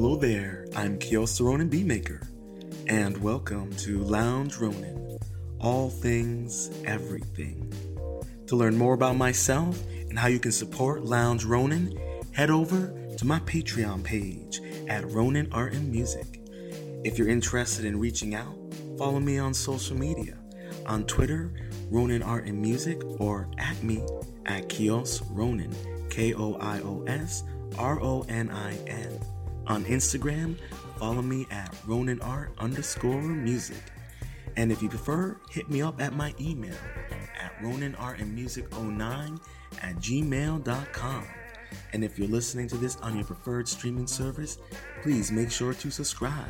Hello there, I'm Koios Ronin Beatmaker, and welcome to Lounge Ronin, all things, everything. To learn more about myself and how you can support Lounge Ronin, head over to my Patreon page at Ronin Art and Music. If you're interested in reaching out, follow me on social media on Twitter, Ronin Art and Music, or at me at Koios Ronin, K O I O S R O N I N. On Instagram, follow me at Ronin Art underscore music. And if you prefer, hit me up at my email at roninartandmusic09 at gmail.com. And if you're listening to this on your preferred streaming service, please make sure to subscribe.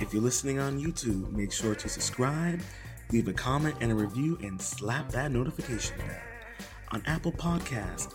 If you're listening on YouTube, make sure to subscribe, leave a comment and a review, and slap that notification bell. On Apple Podcasts,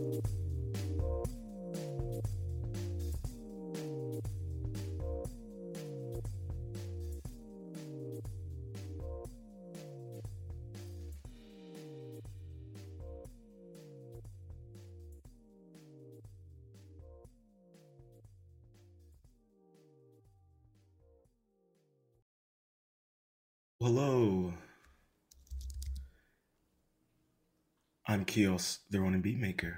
Hello. I'm Koios, the Ronin Beatmaker,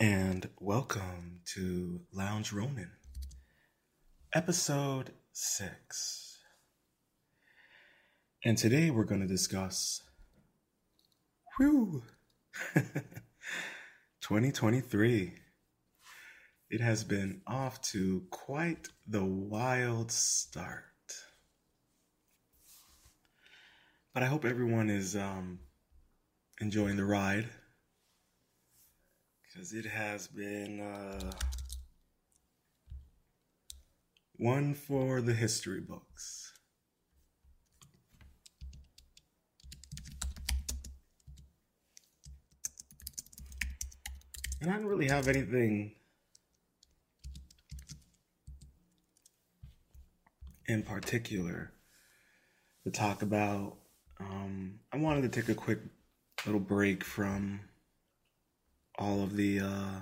and welcome to Lounge Ronin, episode 6. And today we're going to discuss whew, 2023. It has been off to quite the wild start. But I hope everyone is um, enjoying the ride because it has been uh, one for the history books. And I don't really have anything in particular to talk about um, I wanted to take a quick little break from all of the uh,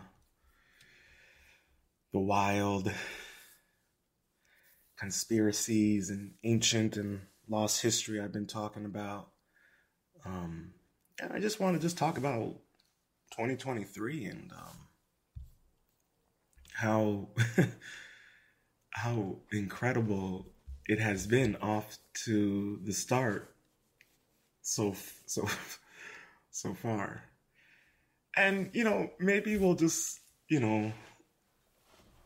the wild conspiracies and ancient and lost history I've been talking about. Um, and I just want to just talk about 2023 and um, how how incredible it has been off to the start so so so far. And you know, maybe we'll just, you know,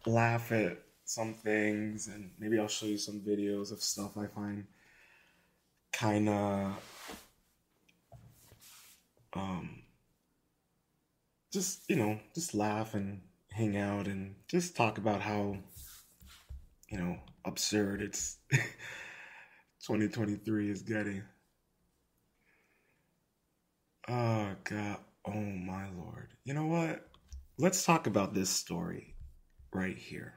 laugh at some things and maybe I'll show you some videos of stuff I find kind of um just, you know, just laugh and hang out and just talk about how you know, absurd it's 2023 is getting. Oh, God. Oh, my Lord. You know what? Let's talk about this story right here.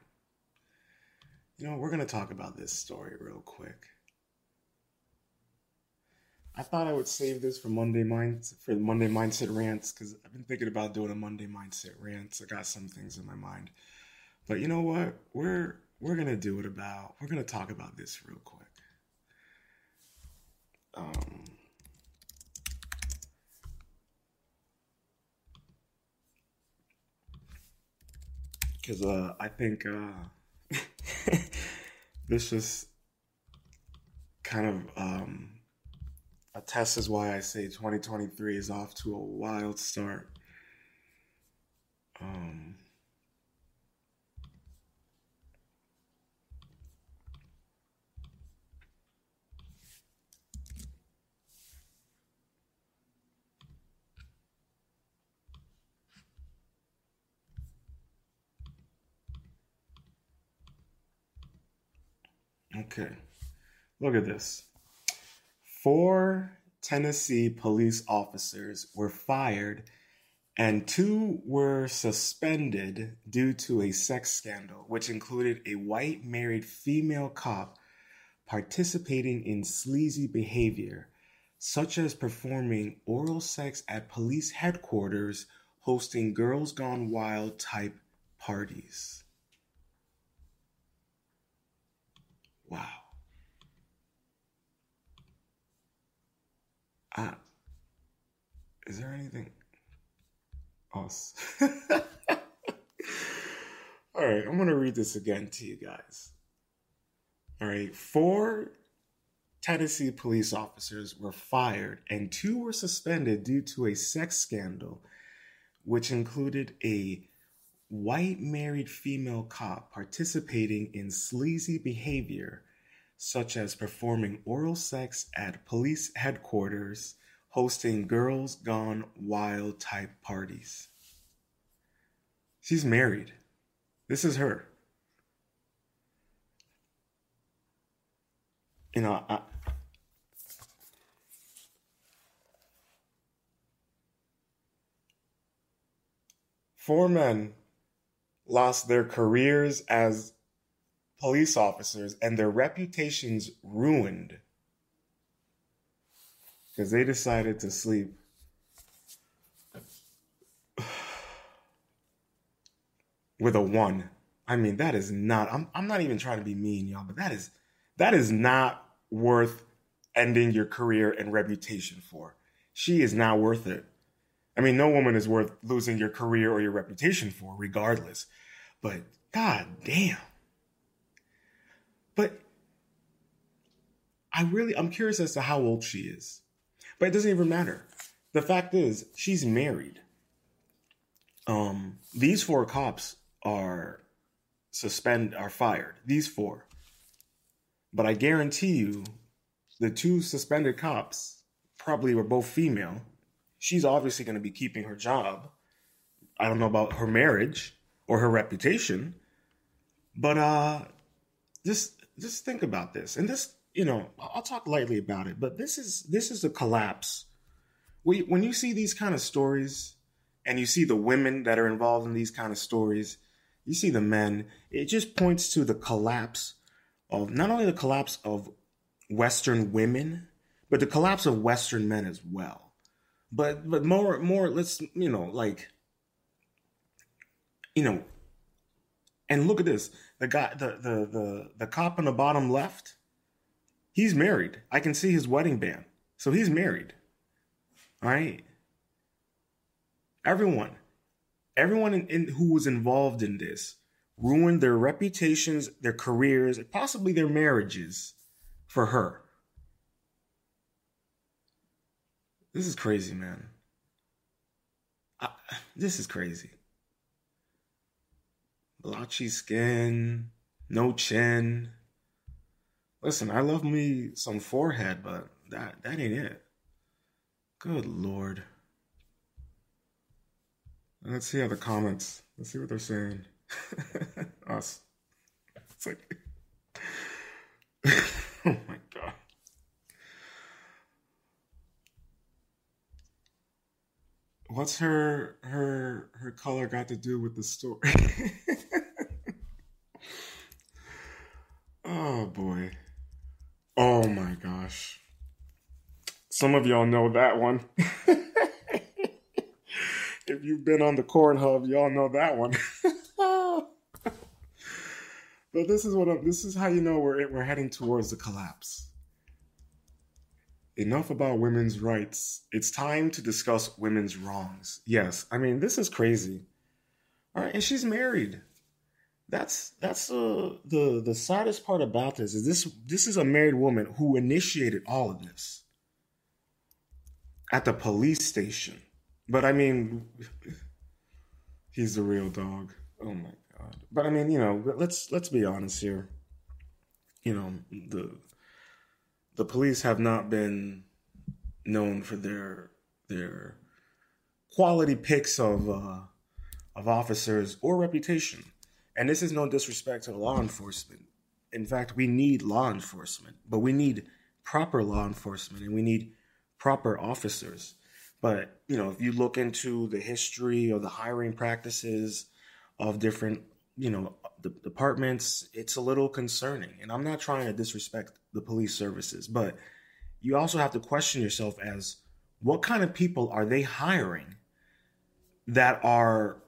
You know, we're going to talk about this story real quick. I thought I would save this for Monday Mind for Monday Mindset rants because I've been thinking about doing a Monday Mindset rants. I got some things in my mind, but you know what? We're we're gonna do it about. We're gonna talk about this real quick. Um, because uh, I think uh, this just kind of um, attests why I say 2023 is off to a wild start. Okay. Look at this. Four Tennessee police officers were fired and two were suspended due to a sex scandal, which included a white married female cop participating in sleazy behavior, such as performing oral sex at police headquarters, hosting Girls Gone Wild type parties. Wow. Uh, is there anything else? All right, I'm going to read this again to you guys. All right, four Tennessee police officers were fired and two were suspended due to a sex scandal, which included a white married female cop participating in sleazy behavior, such as performing oral sex at police headquarters, hosting girls gone wild type parties. She's married. This is her. You know, I, four men lost their careers as police officers and their reputations ruined because they decided to sleep with a one. I mean, that is not. I'm. I'm not even trying to be mean, y'all, but that is that is not worth ending your career and reputation for. She is not worth it. I mean, no woman is worth losing your career or your reputation for, regardless. But god damn. But I really, I'm curious as to how old she is. But it doesn't even matter. The fact is, she's married. Um, these four cops are suspend are fired. These four. But I guarantee you, the two suspended cops probably were both female. She's obviously going to be keeping her job. I don't know about her marriage or her reputation, but uh, just just think about this. And this, you know, I'll talk lightly about it, but this is this is a collapse. We, When you see these kind of stories, and you see the women that are involved in these kind of stories, you see the men, it just points to the collapse of not only the collapse of Western women, but the collapse of Western men as well. But but more more let's you know like you know and look at this. The guy the the the, the cop on the bottom left he's married. I can see his wedding band. So he's married all right? Everyone everyone in, in, who was involved in this ruined their reputations, their careers, possibly their marriages for her. This is crazy, man. I, this is crazy. Blotchy skin, no chin. Listen, I love me some forehead, but that that ain't it. Good lord. Let's see how the comments. Let's see what they're saying. Us. It's like, oh my god. What's her her her color got to do with the story? oh boy. Oh my gosh. Some of y'all know that one. if you've been on the corn hub, y'all know that one. but this is what I'm, this is how you know we're we're heading towards the collapse. Enough about women's rights. It's time to discuss women's wrongs. Yes, I mean this is crazy. All right, and she's married. That's that's uh, the the saddest part about this is this this is a married woman who initiated all of this at the police station. But I mean, he's the real dog. Oh my god! But I mean, you know, let's let's be honest here. You know, the the police have not been known for their their quality picks of uh, of officers or reputation. And this is no disrespect to law enforcement. In fact, we need law enforcement, but we need proper law enforcement and we need proper officers. But you know, if you look into the history or the hiring practices of different you know, the departments, it's a little concerning. And I'm not trying to disrespect the police services, but you also have to question yourself as what kind of people are they hiring that are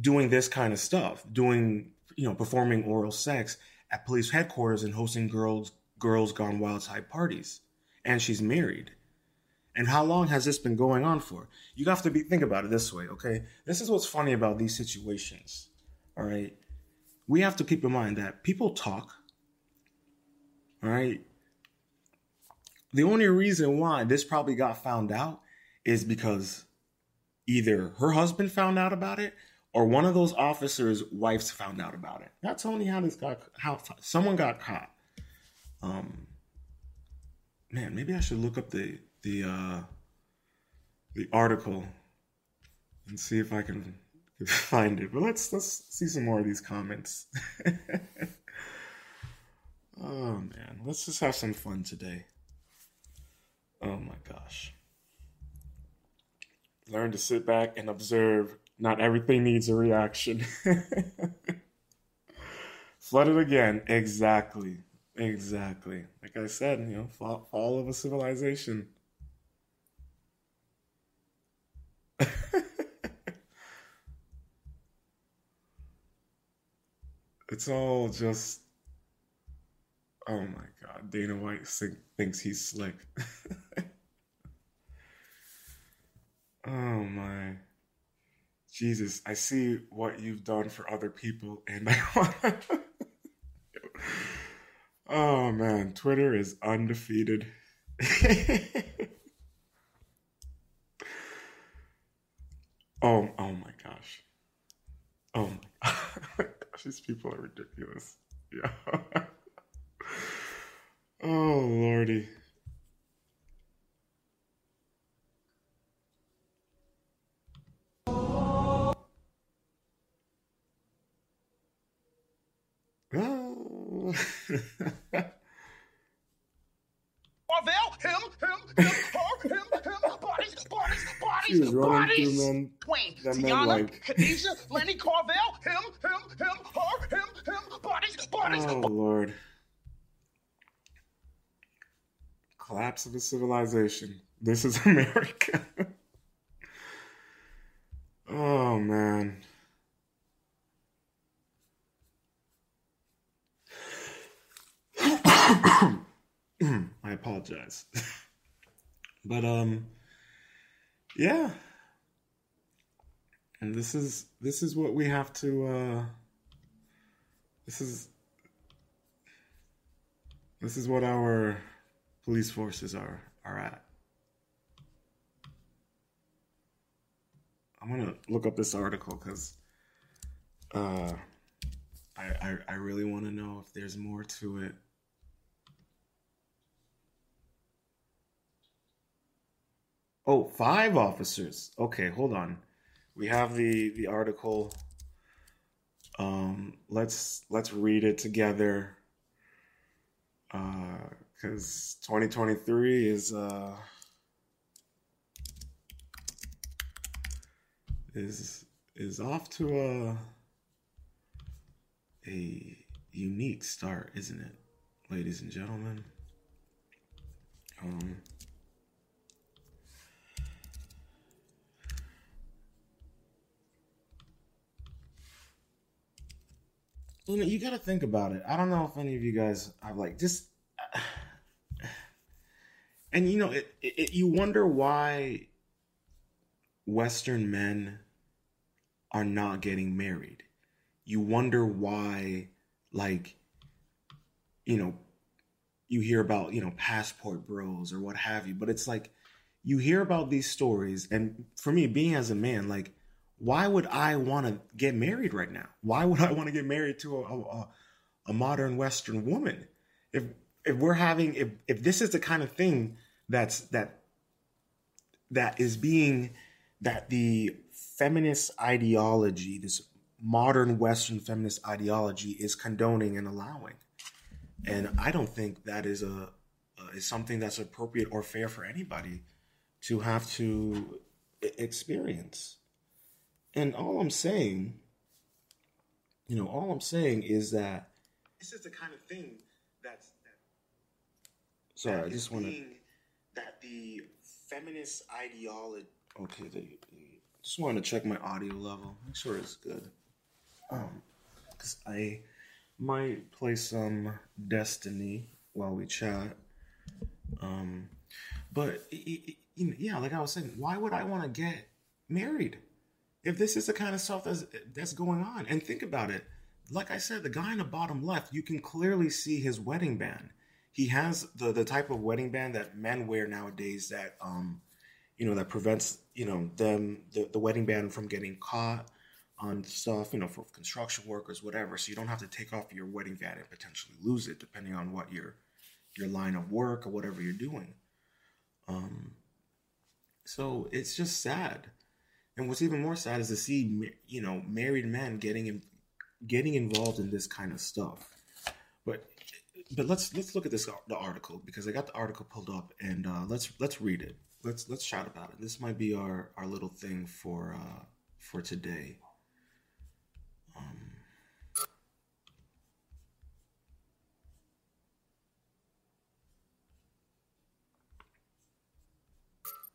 doing this kind of stuff, doing, you know, performing oral sex at police headquarters and hosting girls girls gone wild type parties. And she's married. And how long has this been going on for? You have to be think about it this way, okay? This is what's funny about these situations. All right. We have to keep in mind that people talk. All right. The only reason why this probably got found out is because either her husband found out about it or one of those officers' wives found out about it. That's only how this got how someone got caught. Um man, maybe I should look up the the uh the article and see if I can find it. But let's let's see some more of these comments. oh man, let's just have some fun today. Oh my gosh. Learn to sit back and observe. Not everything needs a reaction. Flooded again. Exactly. Exactly. Like I said, you know, fall, fall of a civilization. it's all just oh my god dana white think, thinks he's slick. Oh my jesus i see what you've done for other people and i want oh man twitter is undefeated. Oh oh my gosh. Oh my these people are ridiculous. Yeah. oh, lordy. Oh. Marvel, him, him, him, her, him, him, bodies, bodies, bodies, bodies. Men, Dwayne, Tiana, like... Khadijah, Lenny Carvel, him, him, him, her, him, him, bodies. Oh, Lord. Collapse of a civilization. This is America. oh, man. I apologize. but um yeah. And this is this is what we have to uh this is this is what our police forces are are at. I'm gonna look up this article because uh, I, I I really want to know if there's more to it. Oh, five officers. Okay, hold on. We have the the article. Um, let's let's read it together. Uh, because 2023 is uh is is off to a a unique start, isn't it, ladies and gentlemen? Um. You know, you got to think about it. I don't know if any of you guys have like just, and you know, it, it, you wonder why Western men are not getting married. You wonder why, like, you know, you hear about, you know, passport bros or what have you, but it's like you hear about these stories. And for me, being as a man, like, why would I want to get married right now? Why would I want to get married to a, a, a modern Western woman? If if we're having if if this is the kind of thing that's that that is being that the feminist ideology, this modern Western feminist ideology, is condoning and allowing, and I don't think that is a is something that's appropriate or fair for anybody to have to experience. And all I'm saying you know, all I'm saying is that it's just the kind of thing that's. That, Sorry, that I just want to. That the feminist ideology. Okay, they, they, just wanted to check my audio level, make sure it's good. Um, because I might play some Destiny while we chat. Um, but yeah, like I was saying, why would I want to get married if this is the kind of stuff that's that's going on? And think about it. Like I said, the guy in the bottom left, you can clearly see his wedding band. He has the the type of wedding band that men wear nowadays that um, you know, that prevents you know them the, the wedding band from getting caught on stuff, you know, for construction workers, whatever. So you don't have to take off your wedding band and potentially lose it, depending on what your your line of work or whatever you're doing. Um, so it's just sad. And what's even more sad is to see, you know, married men getting in, getting involved in this kind of stuff. But but let's let's look at this the article because I got the article pulled up and uh, let's let's read it. Let's let's chat about it. This might be our our little thing for uh, for today. Um,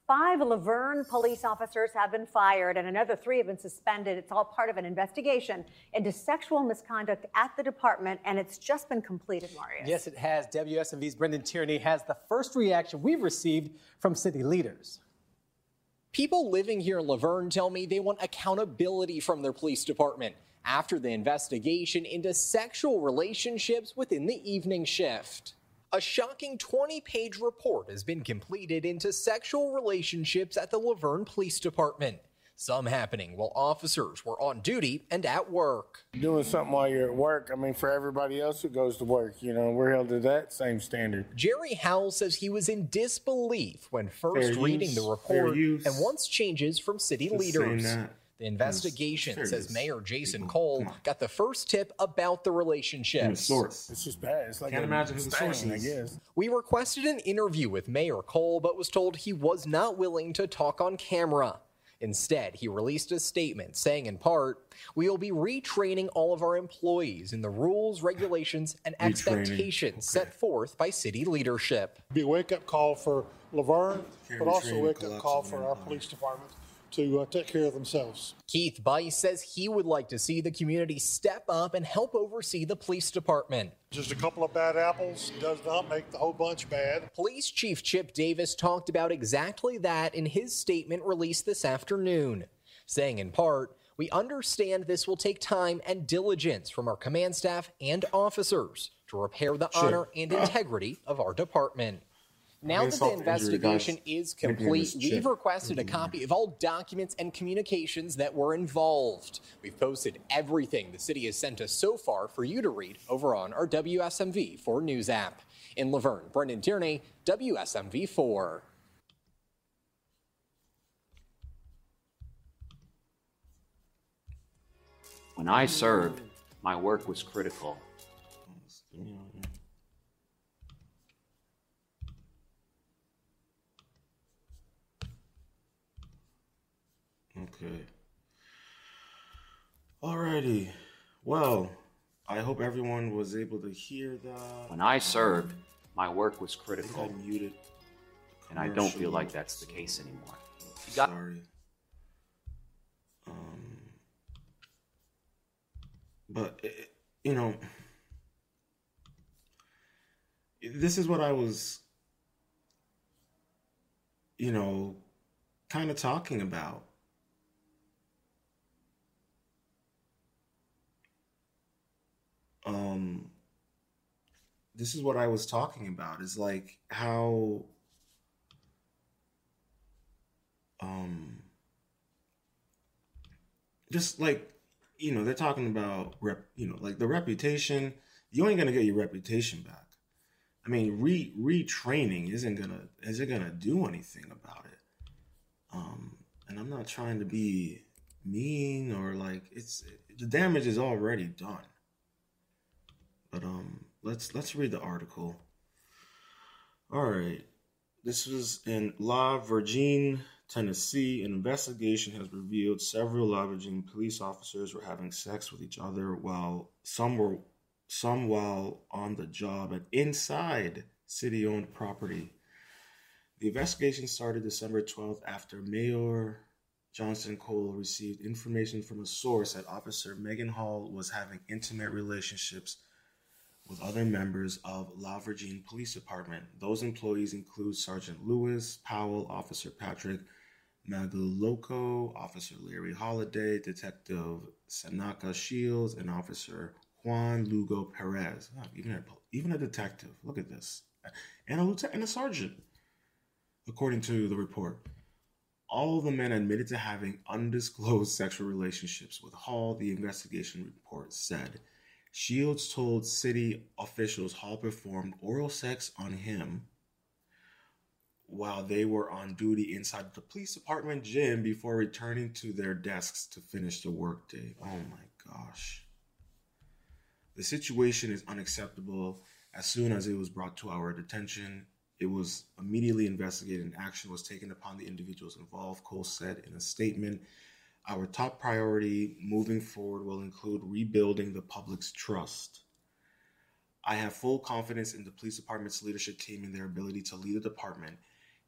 Five La Vergne police officers have been fired and another three have been suspended. It's all part of an investigation into sexual misconduct at the department, and it's just been completed, Marius. Yes, it has. WSMV's Brendan Tierney has the first reaction we've received from city leaders. People living here in La Vergne tell me they want accountability from their police department after the investigation into sexual relationships within the evening shift. A shocking 20 page report has been completed into sexual relationships at the La Vergne Police Department. Some happening while officers were on duty and at work. Doing something while you're at work, I mean, for everybody else who goes to work, you know, we're held to that same standard. Jerry Howell says he was in disbelief when first Fair reading use. the report and wants changes from city Just leaders. The investigation says Mayor Jason Cole got the first tip about the relationship. source. It's just bad. It's like Can't imagine who the source is. I guess. We requested an interview with Mayor Cole, but was told he was not willing to talk on camera. Instead, he released a statement saying, in part, we will be retraining all of our employees in the rules, regulations, and expectations okay. set forth by city leadership. Be a wake up call for La Vergne, but also a wake up call for our police department to uh, take care of themselves. Keith Bice says he would like to see the community step up and help oversee the police department. Just a couple of bad apples does not make the whole bunch bad. Police Chief Chip Davis talked about exactly that in his statement released this afternoon, saying in part, we understand this will take time and diligence from our command staff and officers to repair the sure. honor and integrity of our department. Now that the investigation is complete, we've requested a copy of all documents and communications that were involved. We've posted everything the city has sent us so far for you to read over on our WSMV 4 News app. In La Vergne, Brendan Tierney, WSMV 4. When I served, my work was critical. Okay. Alrighty. Well, I hope everyone was able to hear that. When I served, my work was critical. I muted and I don't feel like that's the case anymore. Got- Sorry. Um, but it, eh, you know, this is what I was, you know, kind of talking about um this is what I was talking about is like how um just like you know they're talking about rep you know like the reputation you ain't gonna get your reputation back. I mean re retraining isn't gonna isn't gonna do anything about it. Um and i'm not trying to be mean or like it's the damage is already done but um, let's let's read the article. All right, this was in La Vergne Tennessee, an investigation has revealed several La Virginia police officers were having sex with each other while some were some while on the job and inside city-owned property. The investigation started December 12th after Mayor Johnson Cole received information from a source that Officer Megan Hall was having intimate relationships with other members of La Virginie Police Department. Those employees include Sergeant Lewis Powell, Officer Patrick Magliocco, Officer Larry Holiday, Detective Seneca Shields, and Officer Juan Lugo Perez. Oh, even, a, even a detective. Look at this. And a lieutenant and a sergeant, according to the report. All the men admitted to having undisclosed sexual relationships with Hall, the investigation report said. Shields told city officials Hall performed oral sex on him while they were on duty inside the police department gym before returning to their desks to finish the workday. Oh my gosh. The situation is unacceptable. As soon as it was brought to our attention, it was immediately investigated and action was taken upon the individuals involved, Cole said in a statement. Our top priority moving forward will include rebuilding the public's trust. I have full confidence in the police department's leadership team and their ability to lead the department.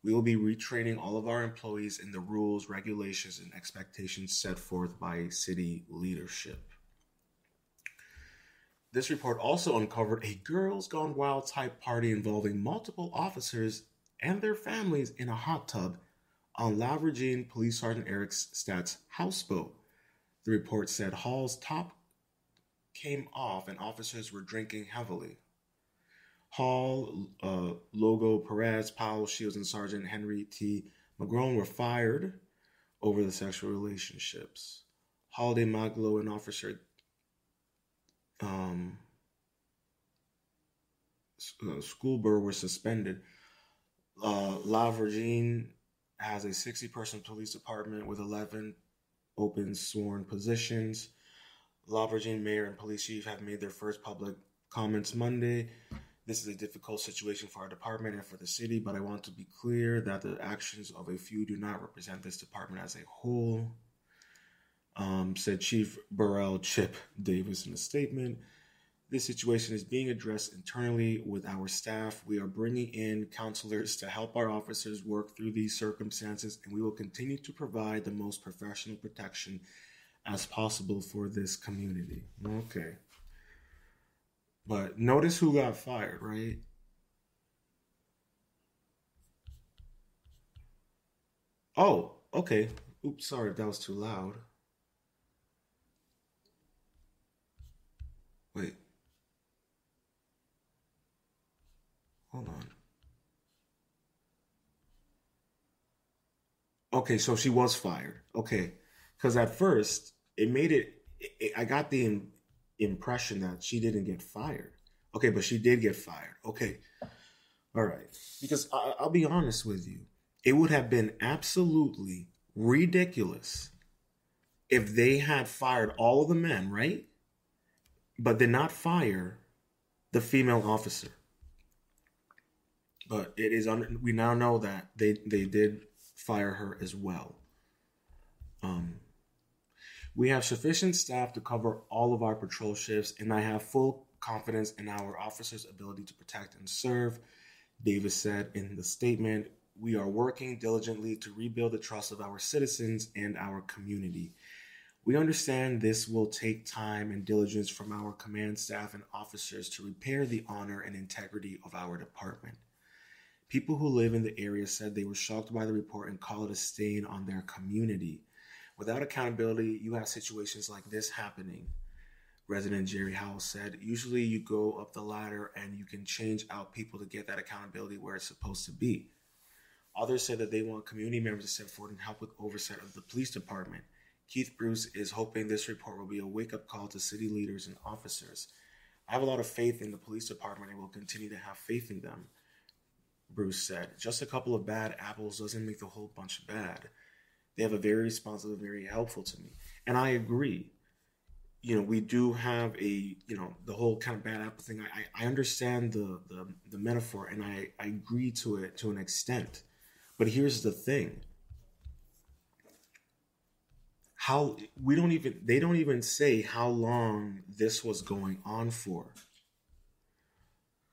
We will be retraining all of our employees in the rules, regulations, and expectations set forth by city leadership. This report also uncovered a Girls Gone Wild type party involving multiple officers and their families in a hot tub on La Virginie Police Sergeant Eric Stat's houseboat. The report said Hall's top came off and officers were drinking heavily. Hall, uh, Lugo, Perez, Powell, Shields, and Sergeant Henry T. McGrone were fired over the sexual relationships. Holiday Maglo and Officer um, uh, were suspended. Uh, La Virginie has a 60 person police department with 11 open sworn positions. La Virginie mayor and police chief have made their first public comments Monday. This is a difficult situation for our department and for the city, but I want to be clear that the actions of a few do not represent this department as a whole, um, said Chief Burrell Chip Davis in a statement. This situation is being addressed internally with our staff. We are bringing in counselors to help our officers work through these circumstances, and we will continue to provide the most professional protection as possible for this community. Okay. But notice who got fired, right? Oh, okay. Oops, sorry that was too loud. Wait. Hold on. Okay, so she was fired. Okay, because at first it made it, it, I got the impression that she didn't get fired. Okay, but she did get fired. Okay, all right. Because I, I'll be honest with you, it would have been absolutely ridiculous if they had fired all of the men, right? But did not fire the female officer but it is. We now know that they they did fire her as well. Um, we have sufficient staff to cover all of our patrol shifts, and I have full confidence in our officers' ability to protect and serve. Davis said in the statement, We are working diligently to rebuild the trust of our citizens and our community. We understand this will take time and diligence from our command staff and officers to repair the honor and integrity of our department. People who live in the area said they were shocked by the report and call it a stain on their community. Without accountability, you have situations like this happening. Resident Jerry Howell said, Usually you go up the ladder and you can change out people to get that accountability where it's supposed to be. Others said that they want community members to step forward and help with oversight of the police department. Keith Bruce is hoping this report will be a wake up call to city leaders and officers. I have a lot of faith in the police department and will continue to have faith in them. Bruce said. Just a couple of bad apples doesn't make the whole bunch bad. They have a very responsive, very helpful to me. And I agree. You know, we do have a, you know, the whole kind of bad apple thing. I, I understand the, the, the metaphor and I, I agree to it to an extent. But here's the thing how we don't even they don't even say how long this was going on for.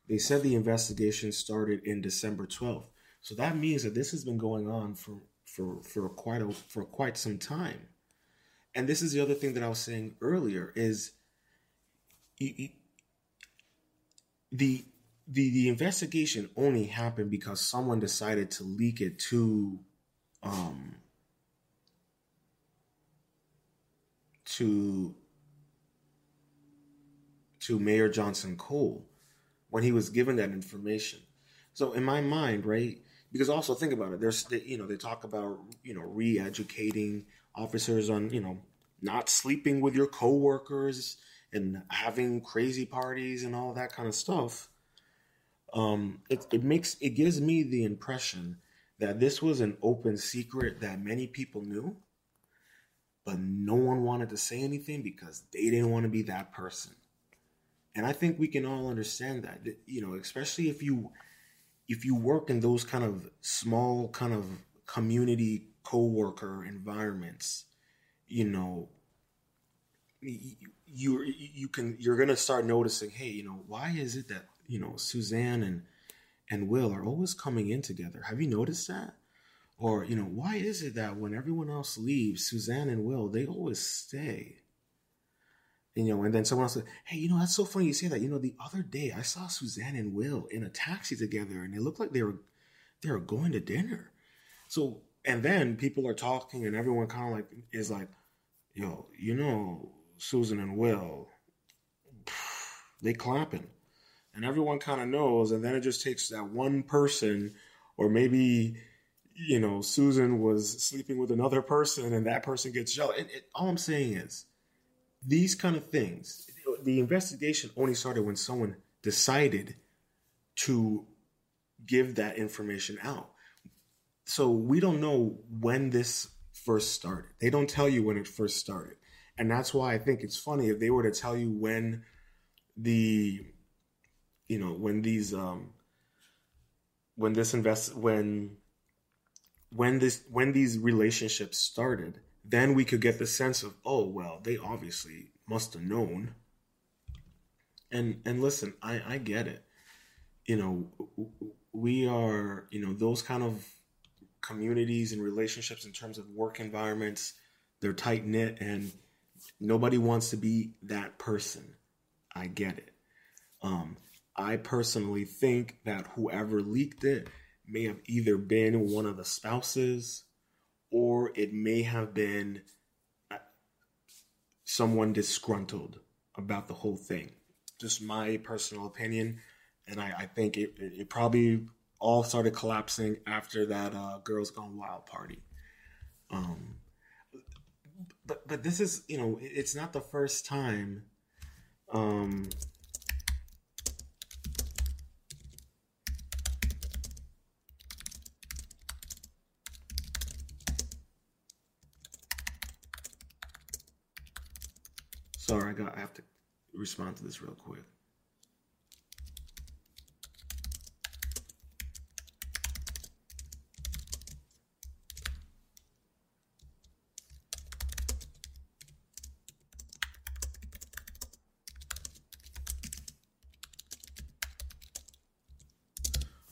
They said the investigation started in December 12th. So that means that this has been going on for for for quite a for quite some time. And this is the other thing that I was saying earlier is the the the investigation only happened because someone decided to leak it to um to to Mayor Johnson Cole when he was given that information. So in my mind, right? Because also think about it. There's you know they talk about you know re-educating officers on you know not sleeping with your coworkers and having crazy parties and all that kind of stuff. Um, it it makes it gives me the impression that this was an open secret that many people knew but no one wanted to say anything because they didn't want to be that person. And I think we can all understand that, you know, especially if you if you work in those kind of small kind of community co-worker environments, you know, you you can you're to start noticing, hey, you know, why is it that, you know, Suzanne and and Will are always coming in together? Have you noticed that? Or, you know, why is it that when everyone else leaves, Suzanne and Will, they always stay? You know, and then someone else said, Hey, you know, that's so funny you say that. You know, the other day I saw Suzanne and Will in a taxi together and they looked like they were they were going to dinner. So and then people are talking and everyone kind of like is like, yo, you know, Susan and Will, they clapping. And everyone kind of knows, and then it just takes that one person, or maybe you know, Susan was sleeping with another person and that person gets jealous. And, all I'm saying is, these kind of things, the investigation only started when someone decided to give that information out. So we don't know when this first started. They don't tell you when it first started. And that's why I think it's funny if they were to tell you when the you know, when these um when this invest when when this when these relationships started, then we could get the sense of, oh well, they obviously must have known. And and listen, I I get it. You know, we are, you know, those kind of communities and relationships in terms of work environments, they're tight knit and nobody wants to be that person. I get it. Um, I personally think that whoever leaked it may have either been one of the spouses or it may have been uh, someone disgruntled about the whole thing. Just my personal opinion. And I, I think it, it, probably all started collapsing after that uh, Girls Gone Wild party. Um, but but this is you know it's not the first time um, got I have to respond to this real quick.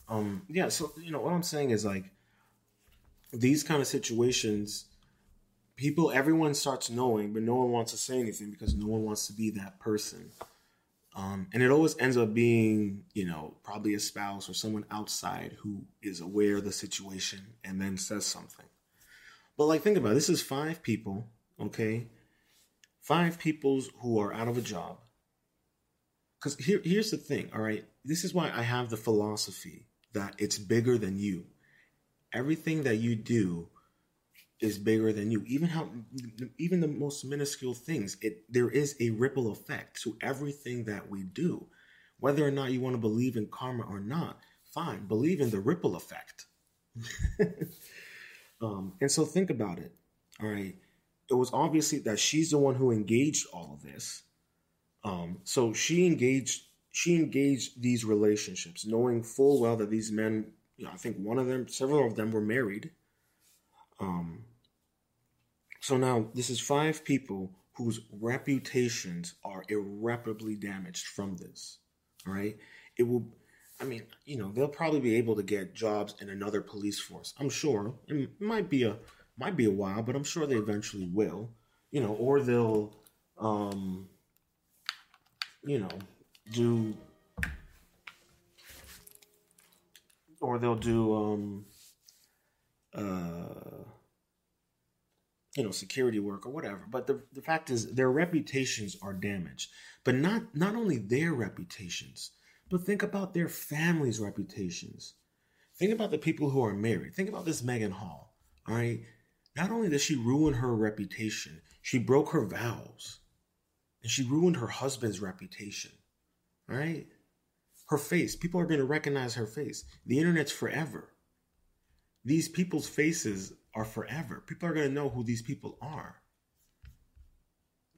Um, yeah, so you know what I'm saying is like these kind of situations people, everyone starts knowing, but no one wants to say anything because no one wants to be that person. Um, and it always ends up being, you know, probably a spouse or someone outside who is aware of the situation and then says something. But like, think about it. This is five people, okay? Five peoples who are out of a job. Because here, here's the thing, all right? This is why I have the philosophy that it's bigger than you. Everything that you do is bigger than you. Even how even the most minuscule things, it there is a ripple effect to everything that we do. Whether or not you want to believe in karma or not, fine, believe in the ripple effect. um, and so think about it. All right. It was obviously that she's the one who engaged all of this. Um, so she engaged she engaged these relationships, knowing full well that these men, you know, I think one of them, several of them were married um, So now this is five people whose reputations are irreparably damaged from this. All right. It will, I mean, you know, they'll probably be able to get jobs in another police force. I'm sure it might be a, might be a while, but I'm sure they eventually will, you know, or they'll, um, you know, do, or they'll do, um, uh, you know security work or whatever. But the, the fact is their reputations are damaged. But not not only their reputations but think about their families reputations. Think about the people who are married. Think about this Maegan Hall all right? Not only did she ruin her reputation she broke her vows. And she ruined her husband's reputation all right? Her face. People are going to recognize her face. The internet's forever these people's faces are forever. People are going to know who these people are.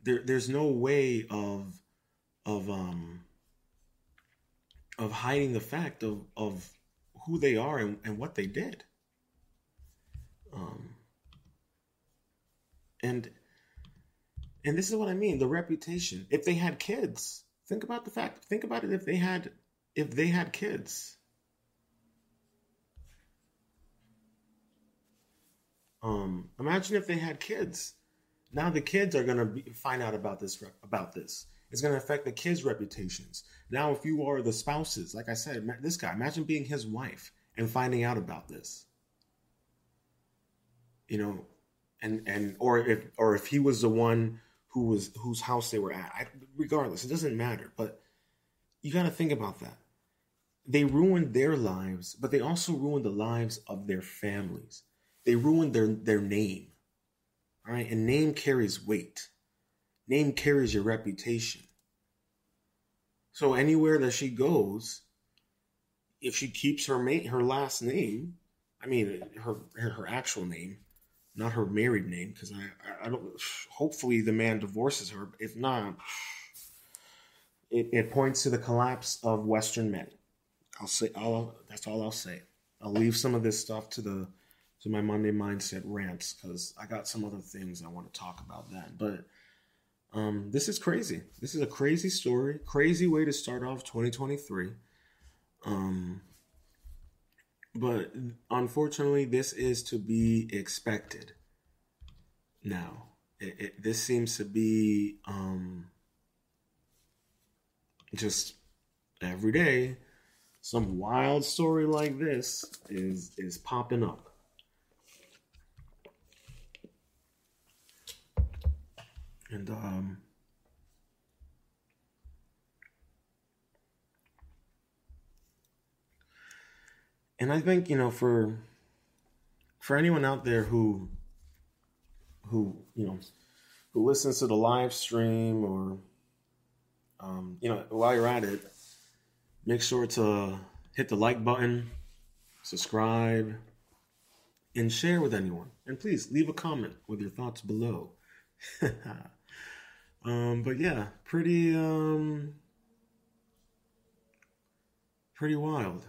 There, there's no way of of um of hiding the fact of of who they are and, and what they did. Um and and this is what I mean, the reputation. If they had kids, think about the fact think about it if they had if they had kids Um, imagine if they had kids. Now the kids are gonna find out about this about this. It's gonna affect the kids' reputations. Now, if you are the spouses, like I said, this guy, imagine being his wife and finding out about this. You know, and and or if or if he was the one who was whose house they were at. I, regardless, it doesn't matter. But you got to think about that. They ruined their lives, but they also ruined the lives of their families they ruined their their name. All right, and name carries weight. Name carries your reputation. So anywhere that she goes, if she keeps her mate her last name, I mean her her actual name, not her married name, because I I don't. Hopefully the man divorces her. If not, it, it points to the collapse of Western men. I'll say I'll that's all I'll say. I'll leave some of this stuff to the to my Monday mindset rants because I got some other things I want to talk about then. But um, this is crazy. This is a crazy story, crazy way to start off 2023. Um, but unfortunately, this is to be expected. Now, it, it, this seems to be um, just every day. Some wild story like this is is popping up. And um, and I think you know for for anyone out there who who you know who listens to the live stream or um, you know while you're at it, make sure to hit the like button, subscribe, and share with anyone. And please leave a comment with your thoughts below. Um, but yeah, pretty um, pretty wild.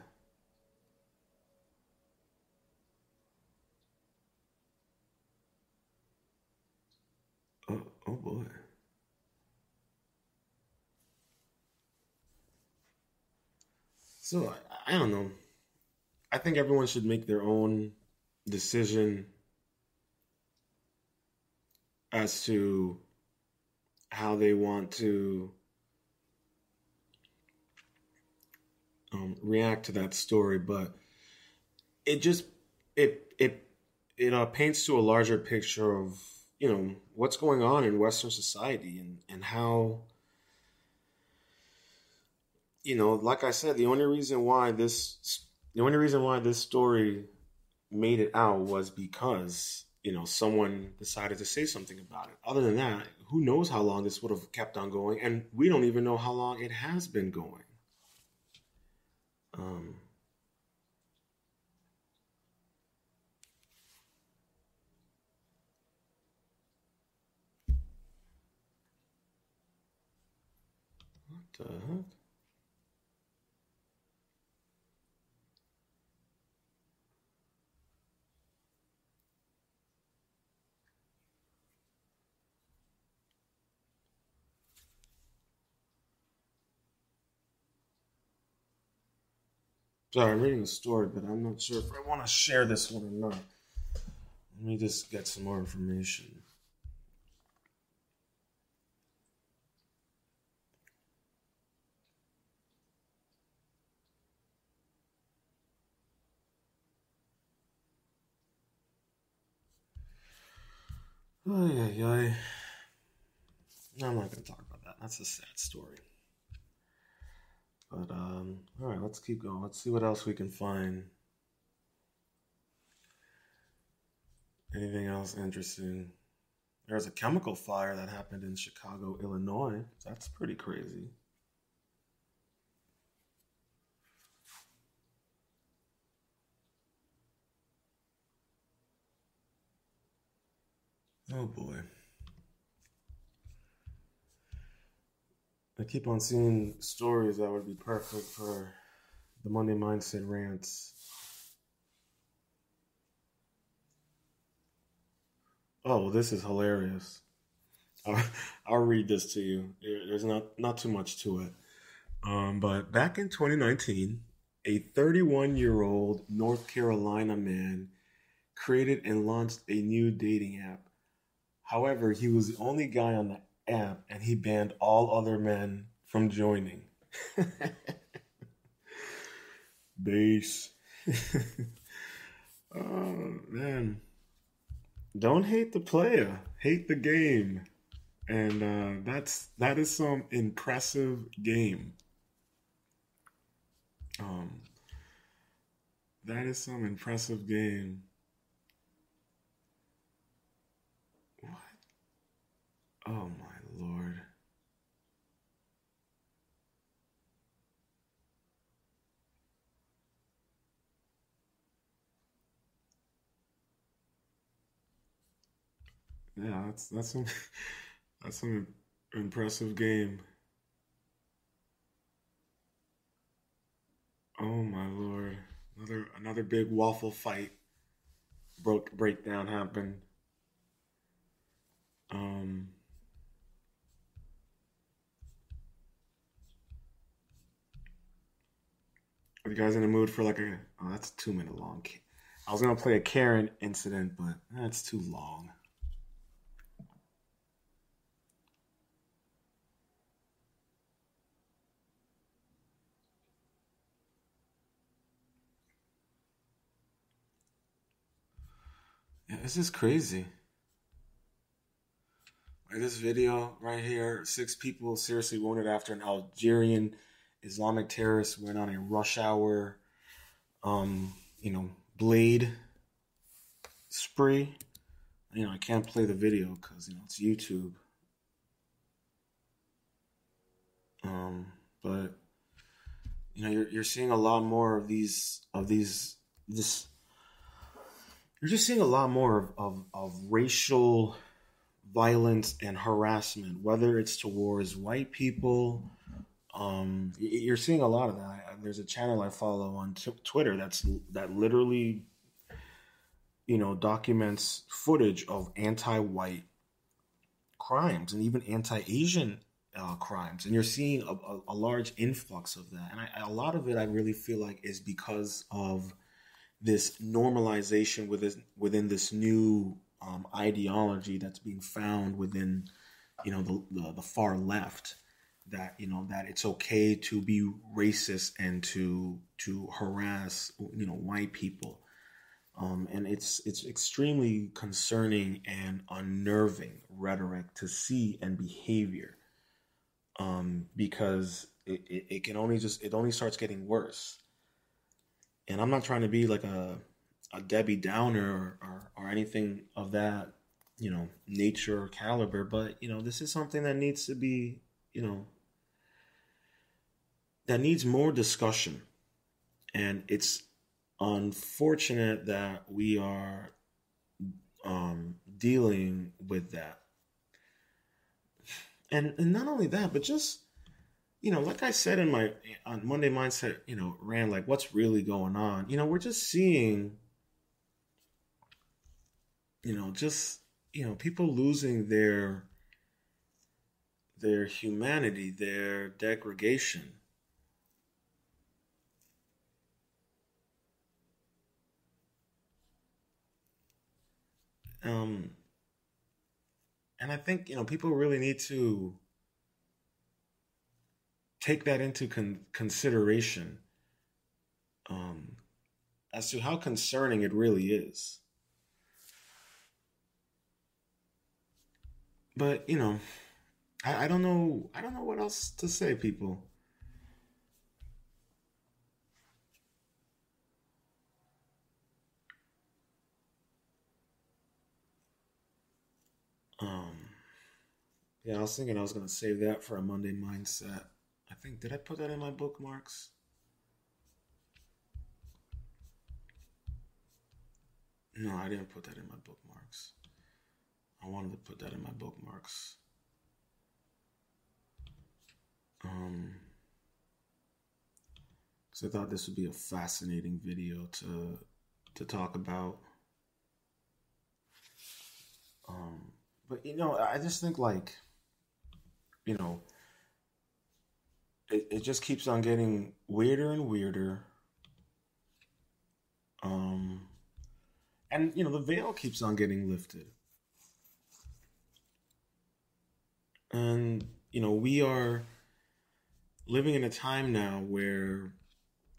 Oh, oh boy. So I, I don't know. I think everyone should make their own decision as to how they want to um, react to that story, but it just it it it uh, paints to a larger picture of you know what's going on in Western society and and how you know, like I said, the only reason why this the only reason why this story made it out was because you know someone decided to say something about it. Other than that, who knows how long this would have kept on going, and we don't even know how long it has been going. Um, what the heck? Sorry, I'm reading the story, but I'm not sure if I want to share this one or not. Let me just get some more information. Oh, yeah, yeah. I'm not going to talk about that. That's a sad story. But, um, all right, let's keep going. Let's see what else we can find. Anything else interesting? There's a chemical fire that happened in Chicago, Illinois. That's pretty crazy. Oh boy. I keep on seeing stories that would be perfect for the Monday Mindset rants. Oh, this is hilarious. I'll, I'll, read this to you. There's not not too much to it. Um, but back in 2019, a 31 year old North Carolina man created and launched a new dating app However, he was the only guy on the app and he banned all other men from joining. Base. oh, man. Don't hate the player, hate the game. And uh, that's that is some impressive game. Um, that is some impressive game. What? Oh my lord. Yeah, that's that's some that's some impressive game. Oh my lord. Another another big waffle fight broke breakdown happened. Um Are guys in the mood for like a? Oh, that's two minute long. I was gonna play a Karen incident, but that's too long. Yeah, this is crazy. Like this video right here, six people seriously wounded after an Algerian Islamic terrorists went on a rush hour, um, you know, blade spree. You know, I can't play the video because you know it's YouTube. Um, but you know, you're you're seeing a lot more of these of these this. You're just seeing a lot more of, of, of racial violence and harassment, whether it's towards white people um, you're seeing a lot of that. There's a channel I follow on t- Twitter that's that literally, you know, documents footage of anti-white crimes and even anti-Asian uh, crimes, and you're seeing a, a, a, large influx of that. And I, a lot of it, I really feel like, is because of this normalization within within this new um, ideology that's being found within, you know, the, the, the far left that you know that it's okay to be racist and to to harass you know white people. Um, and it's it's extremely concerning and unnerving rhetoric to see and behavior. Um, because it, it, it, can only just it only starts getting worse. And i'm not trying to be like a, a debbie downer or, or, or anything of that you know nature or caliber but you know this is something that needs to be you know that needs more discussion. And it's unfortunate that we are um, dealing with that. And, and not only that, but just, you know, like I said in my on Monday Mindset, you know, ran like what's really going on. You know, we're just seeing, you know, just, you know, people losing their their humanity, their degradation Um, and I think, you know, people really need to take that into con- consideration um, as to how concerning it really is. But, you know, I, I don't know. I don't know what else to say, people. Um, yeah, I was thinking I was gonna save that for a Monday mindset. I think did I put that in my bookmarks? No, I didn't put that in my bookmarks. I wanted to put that in my bookmarks. Um, because I thought this would be a fascinating video to to talk about. Um, but you know, I just think like, you know, it, it just keeps on getting weirder and weirder. Um, and you know, the veil keeps on getting lifted. And you know, we are living in a time now where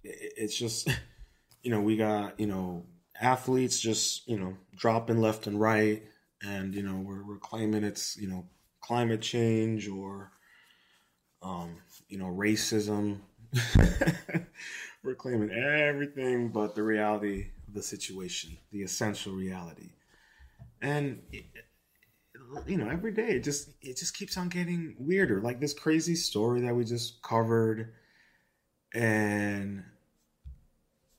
it's just, you know, we got, you know, athletes just, you know, dropping left and right. And, you know, we're, we're claiming it's, you know, climate change or, um, you know, racism. we're claiming everything but the reality of the situation, the essential reality. And, you know, every day it just it just keeps on getting weirder. Like this crazy story that we just covered, and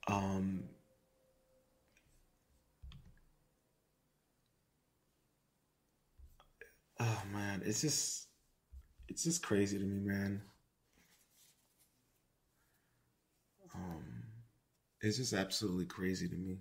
um, oh man, it's just it's just crazy to me, man. Um, it's just absolutely crazy to me.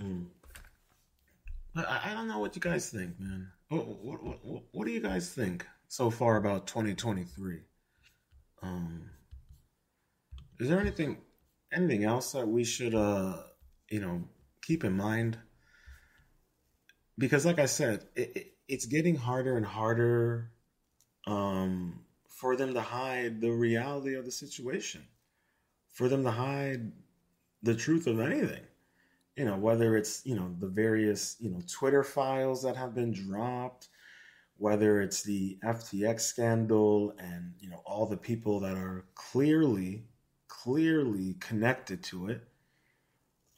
Mm. But I, don't know what you guys think, man. What, what, what, what, do you guys think so far about 2023? Um, is there anything anything else that we should uh you know keep in mind? Because like I said, it, it, it's getting harder and harder um for them to hide the reality of the situation, for them to hide the truth of anything you know whether it's you know the various you know twitter files that have been dropped whether it's the ftx scandal and you know all the people that are clearly clearly connected to it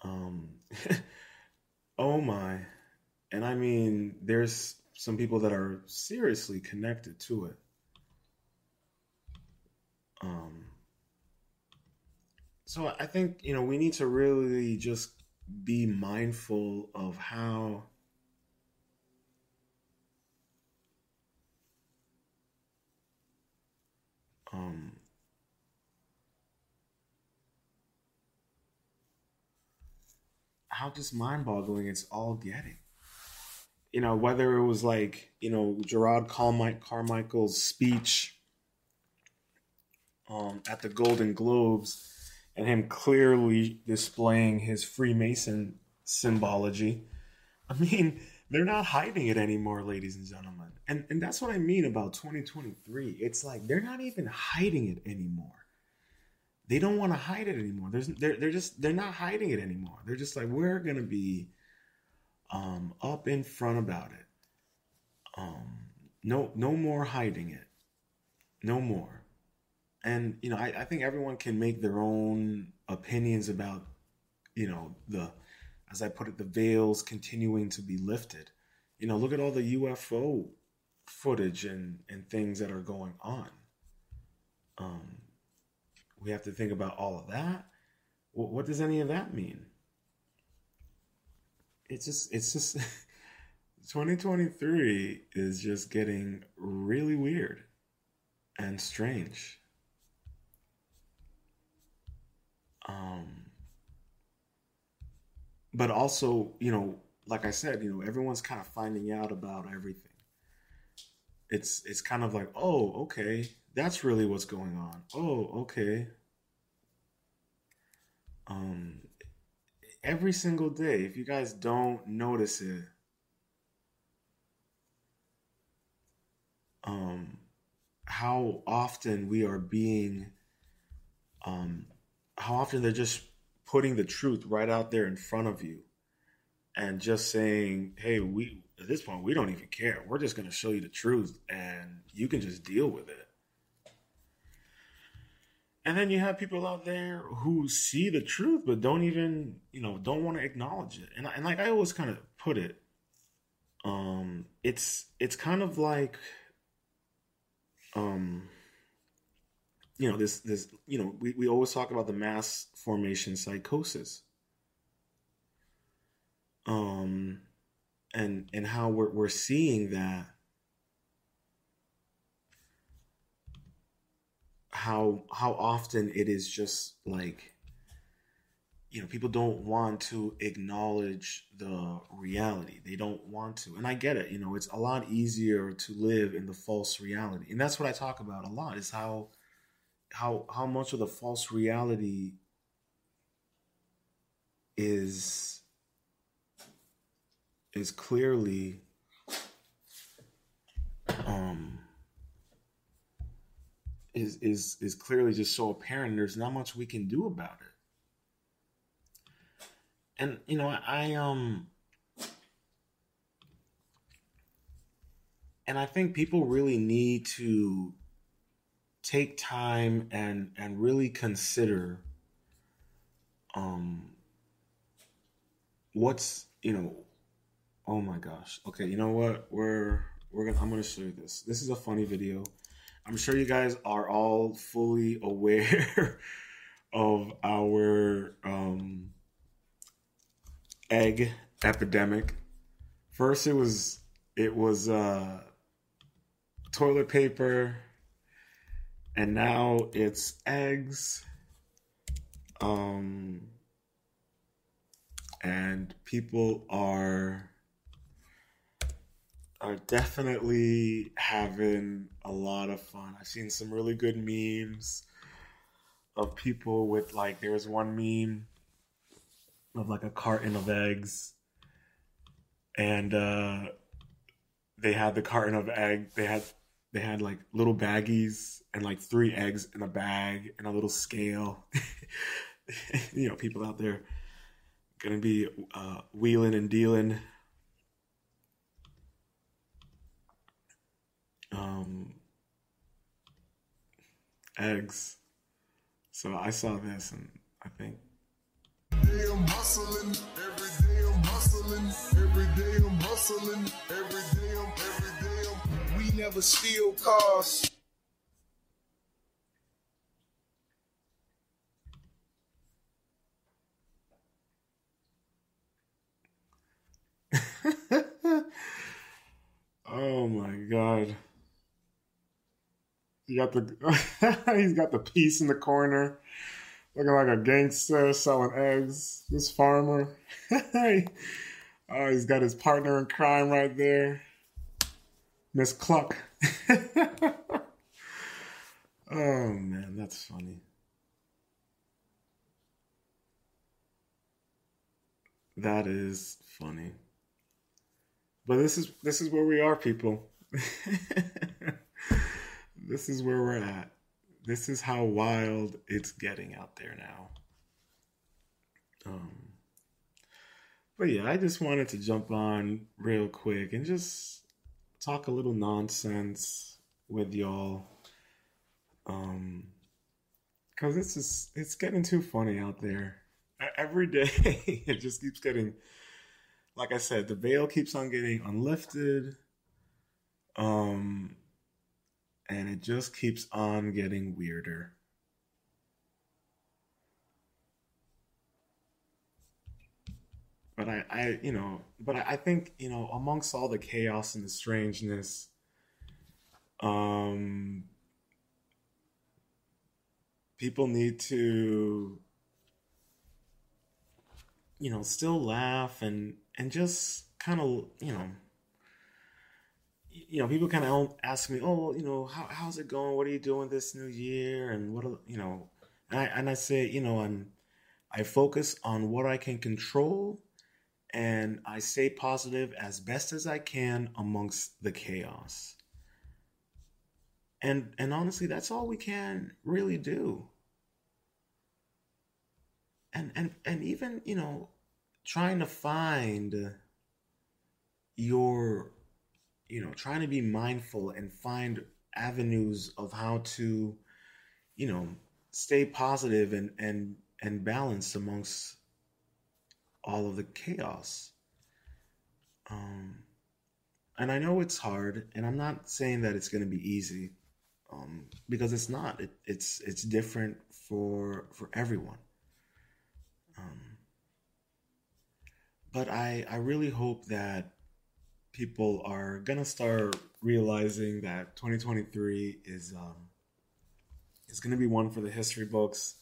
um oh my. And i mean there's some people that are seriously connected to it. Um so i think you know we need to really just be mindful of how um, how just mind-boggling it's all getting. You know, whether it was like you know Jerrod Carmichael's speech um, at the Golden Globes and him clearly displaying his Freemason symbology. I mean, they're not hiding it anymore, ladies and gentlemen. And and that's what I mean about 2023. It's like they're not even hiding it anymore. They don't want to hide it anymore. There's they're they're just they're not hiding it anymore. They're just like we're gonna be um up in front about it. Um no no more hiding it. No more and you know I, I think everyone can make their own opinions about you know the as i put it the veils continuing to be lifted. You know look at all the ufo footage and and things that are going on. Um we have to think about all of that. What, what does any of that mean? It's just it's just 2023 is just getting really weird and strange um, but also, you know, like I said, you know, everyone's kind of finding out about everything. It's it's kind of like, oh, okay, that's really what's going on. Oh, okay. Um, every single day, if you guys don't notice it, um, how often we are being, um, how often they're just putting the truth right out there in front of you and just saying, hey, we, at this point, we don't even care. We're just going to show you the truth and you can just deal with it. And then you have people out there who see the truth but don't even, you know, don't want to acknowledge it. And, and like I always kind of put it, um, it's it's kind of like um you know this this you know we, we always talk about the mass formation psychosis. Um and and how we're we're seeing that how how often it is just like you know people don't want to acknowledge the reality. They don't want to. And i get it. You know it's a lot easier to live in the false reality. And that's what i talk about a lot is how how how much of the false reality is is clearly um is is is clearly just so apparent there's not much we can do about it. And you know i um and i think people really need to take time and and really consider um what's you know oh my gosh. Okay you know what? We're we're gonna i'm gonna show you this. This is a funny video. I'm sure you guys are all fully aware of our um egg epidemic. First it was it was uh toilet paper and now it's eggs um and people are are definitely having a lot of fun. I've seen some really good memes of people with like there was one meme of like a carton of eggs and uh they had the carton of egg they had they had like little baggies and like three eggs in a bag and a little scale you know people out there gonna be uh wheeling and dealing um, eggs. So I saw this and I think. Hustling, every day I'm hustling, every day I'm hustling, every day I'm, never steal cars. oh my god. He got the he's got the piece in the corner, looking like a gangster selling eggs. This farmer. oh, he's got his partner in crime right there, Miss Cluck. oh man, that's funny. That is funny. But this is this is where we are, people. this is where we're at. This is how wild it's getting out there now. Um, but yeah, I just wanted to jump on real quick and just talk a little nonsense with y'all. Um, cause it's just it's getting too funny out there. Every day, it just keeps getting. Like I said, the veil keeps on getting unlifted. Um, and it just keeps on getting weirder. But I, I, you know, but I think, you know, amongst all the chaos and the strangeness, um, people need to, you know, still laugh and and just kind of you know you know people kind of ask me oh you know how, how's it going? What are you doing this new year? And what you know and I, and I say you know i'm i focus on what i can control and i stay positive as best as i can amongst the chaos. And and honestly that's all we can really do. And and and even you know trying to find your you know trying to be mindful and find avenues of how to you know stay positive and and and balanced amongst all of the chaos um and i know it's hard and i'm not saying that it's going to be easy um because it's not it, it's it's different for for everyone um but I, I really hope that people are gonna start realizing that 2023 is um, is gonna be one for the history books.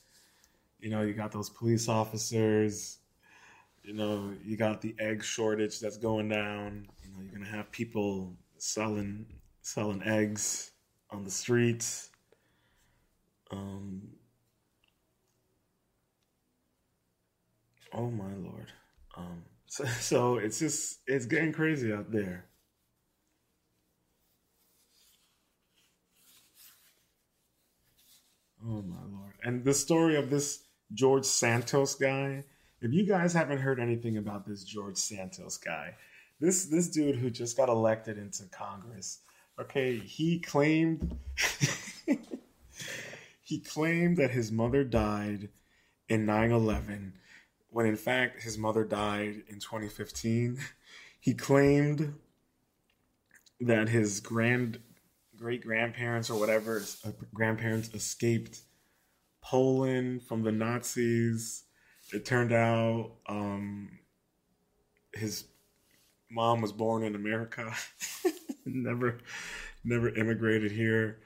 You know, you got those police officers. You know, you got the egg shortage that's going down. You know, you're gonna have people selling selling eggs on the streets. Um, oh my lord. Um, so, so it's just it's getting crazy out there. Oh my lord. And the story of this George Santos guy, if you guys haven't heard anything about this George Santos guy, this this dude who just got elected into Congress, okay, he claimed he claimed that his mother died in 9/11 when in fact his mother died in 2015. He claimed that his grand great grandparents or whatever grandparents escaped Poland from the Nazis. It turned out um, his mom was born in America, never never immigrated here.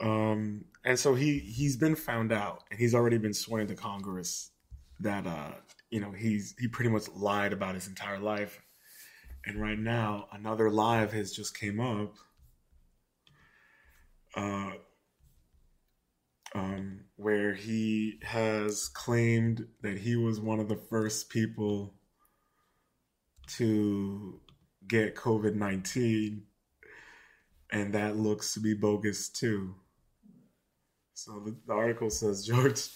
Um, and so he he's been found out and he's already been sworn into Congress that uh, you know he's he pretty much lied about his entire life. And right now another live has just came up. Uh, um, where he has claimed that he was one of the first people to get COVID 19, and that looks to be bogus too. So the, the article says George,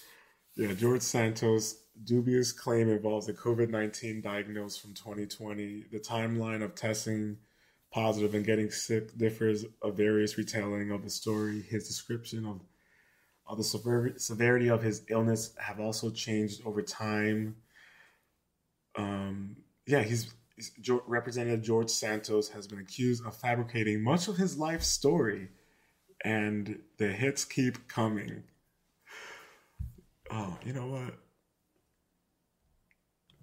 yeah, George Santos dubious claim involves a COVID 19 diagnosis from 2020. The timeline of testing positive and getting sick differs of various retelling of the story. His description of, the sever- severity of his illness have also changed over time. Um, yeah, he's, he's Representative George Santos has been accused of fabricating much of his life story, and the hits keep coming. Oh, you know what?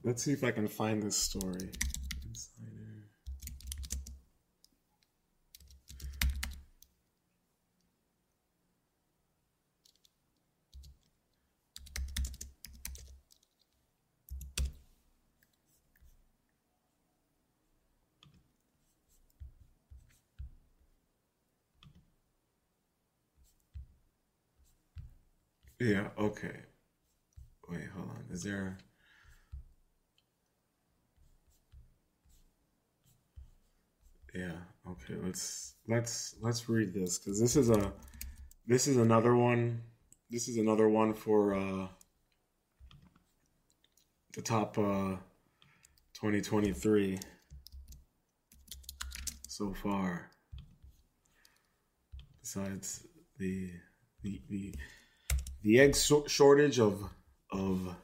Let's see if I can find this story. Yeah, okay. Wait, hold on. Is there Yeah. Okay. Let's let's let's read this because this is a this is another one. This is another one for uh, the top uh, 2023 so far. Besides the the the the egg shortage of of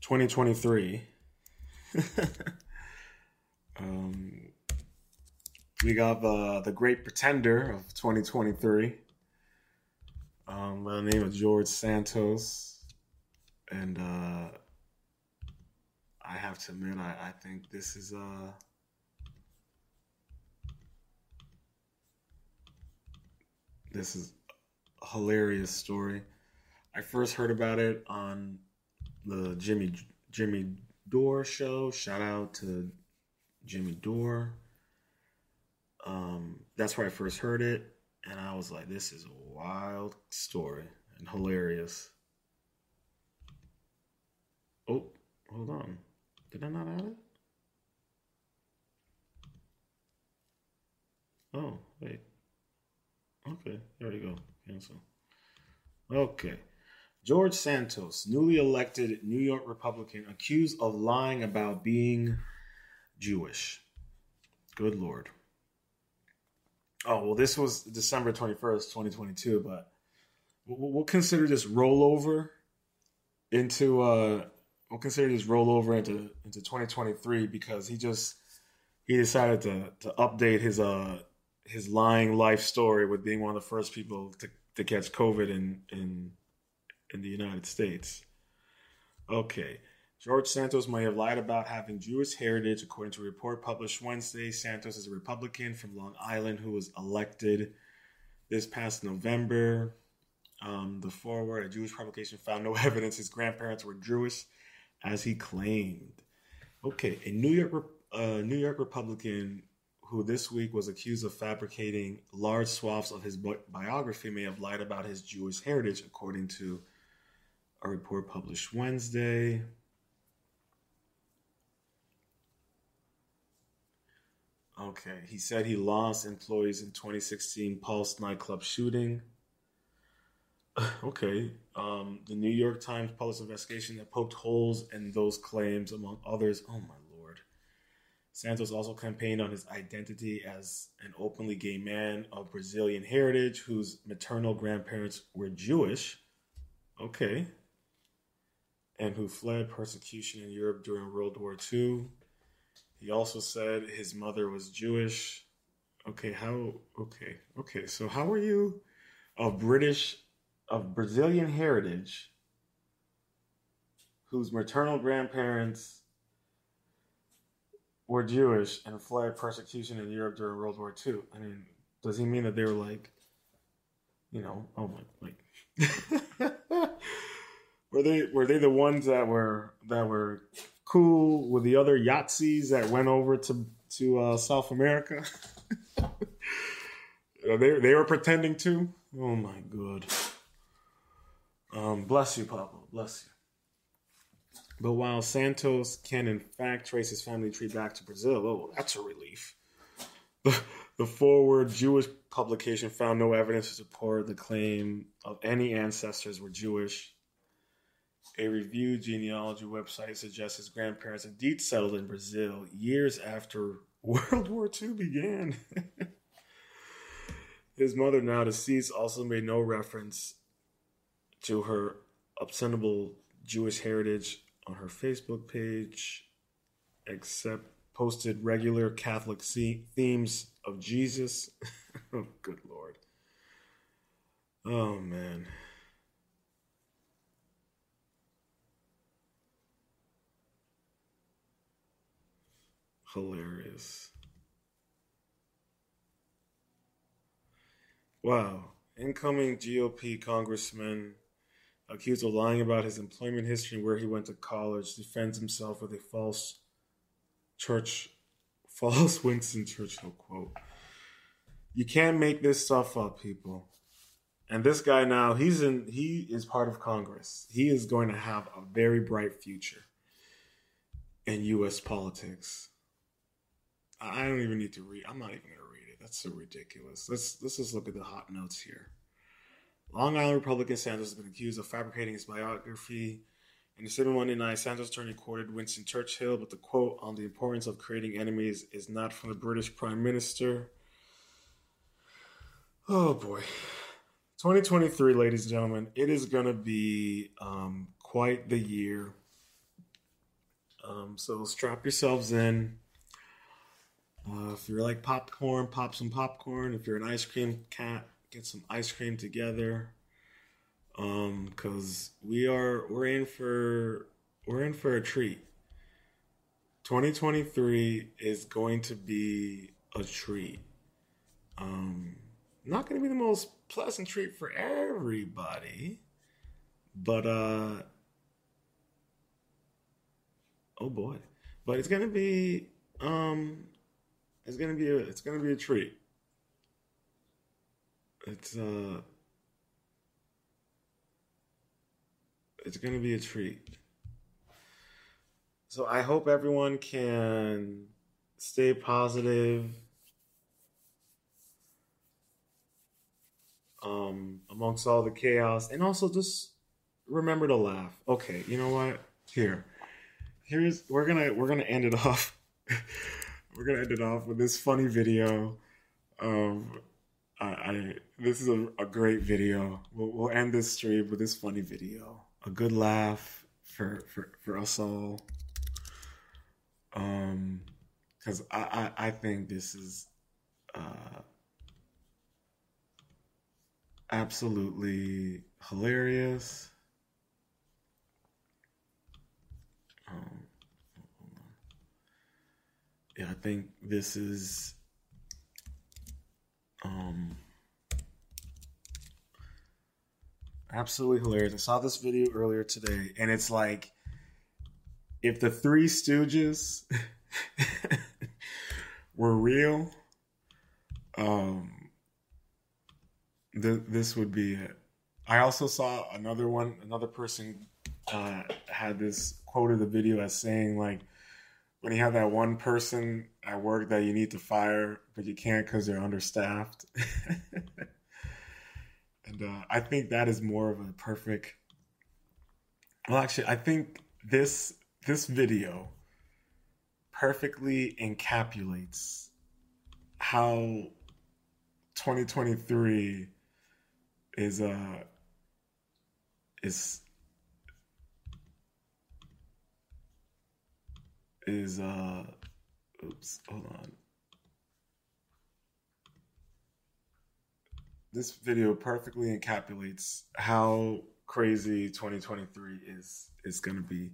2023. um, we got the the Great Pretender of 2023, um, by the name of George Santos, and uh, I have to admit, I, I think this is uh, this is a hilarious story. I first heard about it on the Jimmy Jimmy Dore show. Shout out to Jimmy Dore. Um, that's where I first heard it, and I was like, "This is a wild story and hilarious." Oh, hold on. Did I not add it? Oh, wait. Okay, there you go. Cancel. Okay. George Santos, newly elected New York Republican, accused of lying about being Jewish. Good Lord. Oh, well, this was December 21st, 2022, but we'll consider this rollover into, uh, we'll consider this rollover into, into 2023 because he just, he decided to, to update his, uh, his lying life story with being one of the first people to, to catch COVID in, in, in the United States. Okay. George Santos may have lied about having Jewish heritage, according to a report published Wednesday. Santos is a Republican from Long Island who was elected this past November. Um, the forward, a Jewish publication, found no evidence his grandparents were Jewish, as he claimed. Okay, a New York uh, New York Republican who this week was accused of fabricating large swaths of his bi- biography may have lied about his Jewish heritage, according to a report published Wednesday. Okay, he said he lost employees in 2016 Pulse nightclub shooting. okay, um, the New York Times published investigation that poked holes in those claims, among others. Oh my lord. Santos also campaigned on his identity as an openly gay man of Brazilian heritage whose maternal grandparents were Jewish. Okay. And who fled persecution in Europe during World War II. He also said his mother was Jewish. Okay, how? Okay, okay. So, how are you of British, of Brazilian heritage, whose maternal grandparents were Jewish and fled persecution in Europe during World War II. I mean, does he mean that they were like, you know, oh my, like, were they were they the ones that were that were cool with the other Yahtzees that went over to to uh, South America? they they were pretending to. Oh my god. Um, bless you, Papa. Bless you. But while Santos can in fact trace his family tree back to Brazil, oh, that's a relief. The, the forward Jewish publication found no evidence to support the claim of any ancestors were Jewish. A review genealogy website suggests his grandparents indeed settled in Brazil years after World War II began. his mother, now deceased, also made no reference to her obscenable Jewish heritage on her Facebook page, except posted regular Catholic themes of Jesus. oh, good Lord. Oh, man. Hilarious. Wow. Incoming GOP congressman accused of lying about his employment history and where he went to college, defends himself with a false church, false Winston Churchill quote. You can't make this stuff up, people. And this guy now, he's in he is part of Congress. He is going to have a very bright future in US politics. I don't even need to read. I'm not even going to read it. That's so ridiculous. Let's let's just look at the hot notes here. Long Island Republican Santos has been accused of fabricating his biography. In the statement Monday night, Santos' attorney quoted Winston Churchill, but the quote on the importance of creating enemies is not from the British Prime Minister. Oh boy. 2023, ladies and gentlemen, it is going to be um, quite the year. Um, so strap yourselves in. Uh, if you're like popcorn, pop some popcorn. If you're an ice cream cat, get some ice cream together. Um, cause we are we're in for we're in for a treat. 2023 is going to be a treat. Um, not going to be the most pleasant treat for everybody, but uh, oh boy, but it's going to be um, it's gonna be a it's gonna be a treat. It's uh, it's gonna be a treat. So I hope everyone can stay positive. Um, amongst all the chaos, and also just remember to laugh. Okay, you know what? Here, here's we're gonna we're gonna end it off. We're gonna end it off with this funny video. Um, I, I this is a, a great video. We'll, we'll end this stream with this funny video. A good laugh for for for us all. Um, because I, I I think this is uh absolutely hilarious. Um, I think this is um absolutely hilarious. I saw this video earlier today, and it's like if the Three Stooges were real, um, th- this would be it. I also saw another one. Another person uh, had this quote of the video as saying like, when you have that one person at work that you need to fire, but you can't because they're understaffed. and uh, I think that is more of a perfect. Well, actually, I think this this video perfectly encapsulates how 2023 is uh is is uh oops hold on. This video perfectly encapsulates how crazy 2023 is is going to be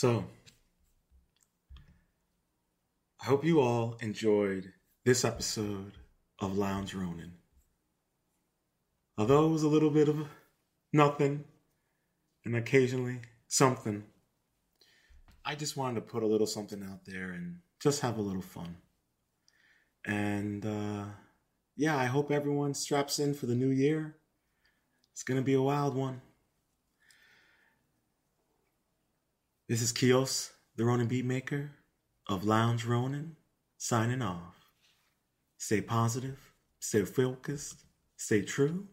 So, I hope you all enjoyed this episode of Lounge Ronin. Although it was a little bit of nothing and occasionally something, I just wanted to put a little something out there and just have a little fun. And uh, yeah, I hope everyone straps in for the new year. It's going to be a wild one. This is Koios, the Ronin Beatmaker of Lounge Ronin, signing off. Stay positive, stay focused, stay true,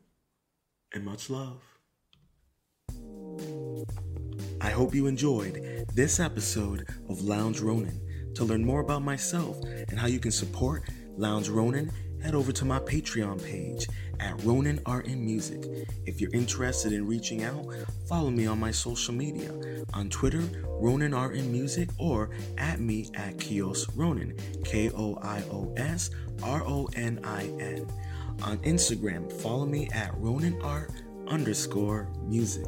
and much love. I hope you enjoyed this episode of Lounge Ronin. To learn more about myself and how you can support Lounge Ronin, head over to my Patreon page at Ronin Art and Music. If you're interested in reaching out, follow me on my social media on Twitter, Ronin Art and Music, or at me at Koios Ronin, K O I O S R O N I N. On Instagram, follow me at Ronin Art underscore music.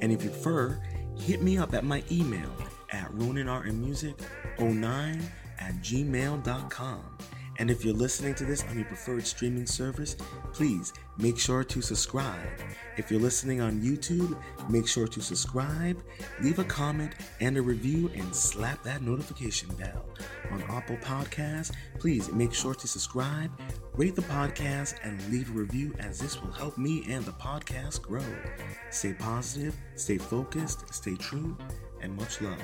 And if you prefer, hit me up at my email at roninartandmusic09 at gmail.com. And if you're listening to this on your preferred streaming service, please make sure to subscribe. If you're listening on YouTube, make sure to subscribe, leave a comment and a review, and slap that notification bell. On Apple Podcasts, please make sure to subscribe, rate the podcast, and leave a review as this will help me and the podcast grow. Stay positive, stay focused, stay true, and much love.